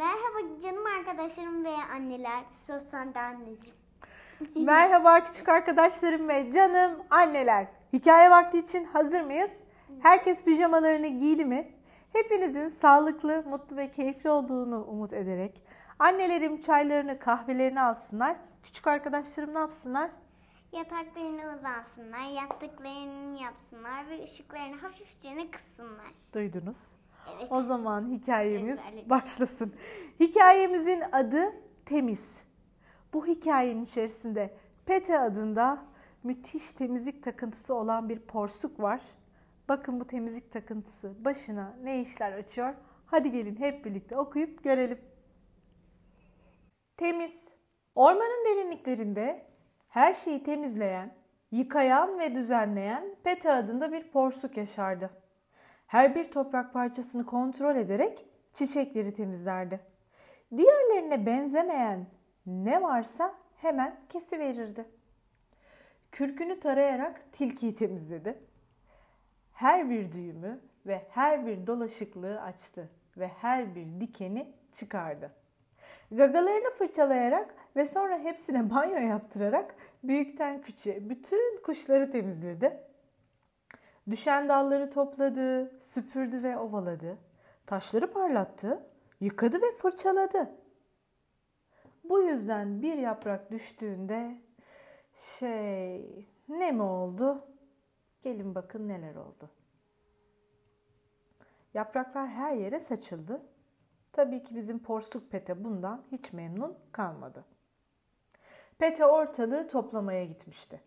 Merhaba canım arkadaşlarım ve anneler. Sende anneciğim. Merhaba küçük arkadaşlarım ve canım anneler. Hikaye vakti için hazır mıyız? Herkes pijamalarını giydi mi? Hepinizin sağlıklı, mutlu ve keyifli olduğunu umut ederek annelerim çaylarını, kahvelerini alsınlar. Küçük arkadaşlarım ne yapsınlar? Yataklarını uzansınlar, yastıklarını yapsınlar ve ışıklarını hafifçe kıssınlar. Duydunuz. Evet. O zaman hikayemiz Ezberledim. başlasın. Hikayemizin adı Temiz. Bu hikayenin içerisinde Pete adında müthiş temizlik takıntısı olan bir porsuk var. Bakın bu temizlik takıntısı başına ne işler açıyor? Hadi gelin hep birlikte okuyup görelim. Temiz. Ormanın derinliklerinde her şeyi temizleyen, yıkayan ve düzenleyen Pete adında bir porsuk yaşardı. Her bir toprak parçasını kontrol ederek çiçekleri temizlerdi. Diğerlerine benzemeyen ne varsa hemen kesiverirdi. Kürkünü tarayarak tilkiyi temizledi. Her bir düğümü ve her bir dolaşıklığı açtı ve her bir dikeni çıkardı. Gagalarını fırçalayarak ve sonra hepsine banyo yaptırarak büyükten küçüğe bütün kuşları temizledi. Düşen dalları topladı, süpürdü ve ovaladı. Taşları parlattı, yıkadı ve fırçaladı. Bu yüzden bir yaprak düştüğünde şey ne mi oldu? Gelin bakın neler oldu. Yapraklar her yere saçıldı. Tabii ki bizim porsuk Pete bundan hiç memnun kalmadı. Pete ortalığı toplamaya gitmişti.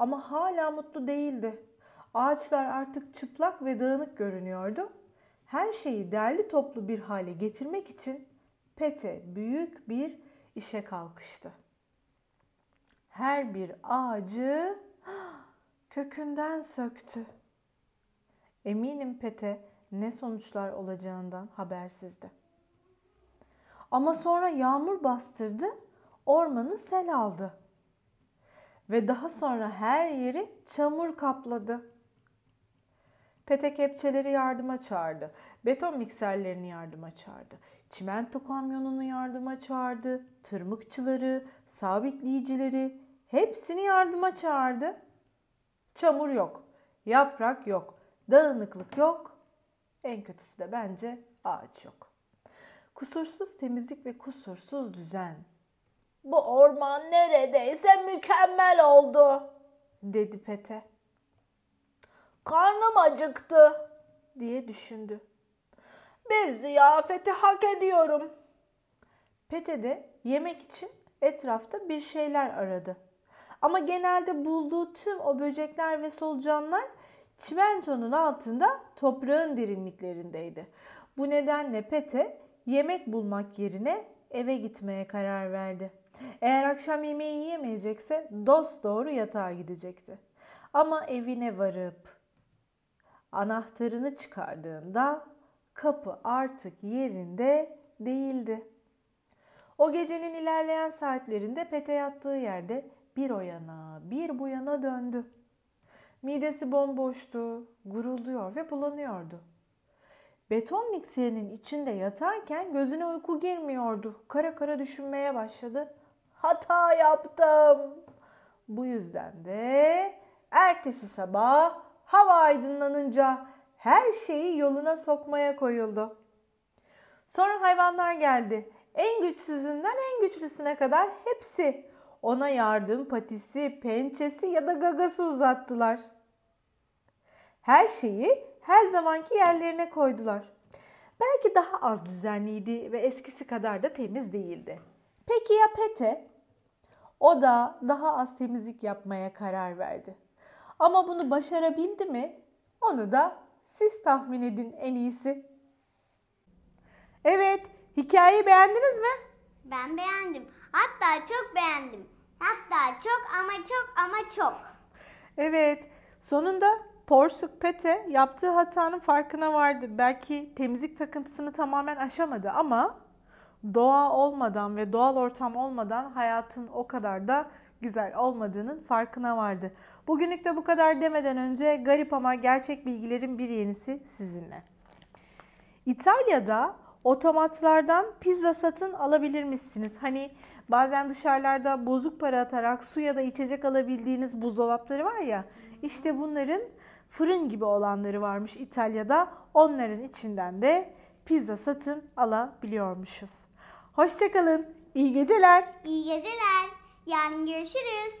Ama hala mutlu değildi. Ağaçlar artık çıplak ve dağınık görünüyordu. Her şeyi derli toplu bir hale getirmek için Pete büyük bir işe kalkıştı. Her bir ağacı kökünden söktü. Eminim Pete ne sonuçlar olacağından habersizdi. Ama sonra yağmur bastırdı, ormanı sel aldı. Ve daha sonra her yeri çamur kapladı. Pete kepçeleri yardıma çağırdı. Beton mikserlerini yardıma çağırdı. Çimento kamyonunu yardıma çağırdı. Tırmıkçıları, sabitleyicileri hepsini yardıma çağırdı. Çamur yok, yaprak yok, dağınıklık yok. En kötüsü de bence ağaç yok. Kusursuz temizlik ve kusursuz düzen. Bu orman neredeyse mükemmel oldu, dedi Pete. Karnım acıktı, diye düşündü. Bir ziyafeti hak ediyorum. Pete de yemek için etrafta bir şeyler aradı. Ama genelde bulduğu tüm o böcekler ve solucanlar çimentonun altında toprağın derinliklerindeydi. Bu nedenle Pete yemek bulmak yerine eve gitmeye karar verdi. Eğer akşam yemeği yiyemeyecekse dost doğru yatağa gidecekti. Ama evine varıp anahtarını çıkardığında kapı artık yerinde değildi. O gecenin ilerleyen saatlerinde Pete yattığı yerde bir o yana bir bu yana döndü. Midesi bomboştu, gurulduyor ve bulanıyordu. Beton mikserinin içinde yatarken gözüne uyku girmiyordu. Kara kara düşünmeye başladı. Hata yaptım. Bu yüzden de ertesi sabah hava aydınlanınca her şeyi yoluna sokmaya koyuldu. Sonra hayvanlar geldi. En güçsüzünden en güçlüsüne kadar hepsi ona yardım patisi, pençesi ya da gagası uzattılar. Her şeyi her zamanki yerlerine koydular. Belki daha az düzenliydi ve eskisi kadar da temiz değildi. Peki ya Pete? O da daha az temizlik yapmaya karar verdi. Ama bunu başarabildi mi? Onu da siz tahmin edin en iyisi. Evet, hikayeyi beğendiniz mi? Ben beğendim. Hatta çok beğendim. Hatta çok ama çok ama çok. Evet, sonunda Porsuk Pete yaptığı hatanın farkına vardı. Belki temizlik takıntısını tamamen aşamadı ama doğa olmadan ve doğal ortam olmadan hayatın o kadar da güzel olmadığının farkına vardı. Bugünlük de bu kadar demeden önce garip ama gerçek bilgilerin bir yenisi sizinle. İtalya'da otomatlardan pizza satın alabilirmişsiniz. Hani bazen dışarılarda bozuk para atarak su ya da içecek alabildiğiniz buzdolapları var ya. İşte bunların fırın gibi olanları varmış İtalya'da. Onların içinden de pizza satın alabiliyormuşuz. Hoşçakalın. İyi geceler. İyi geceler. Yarın görüşürüz.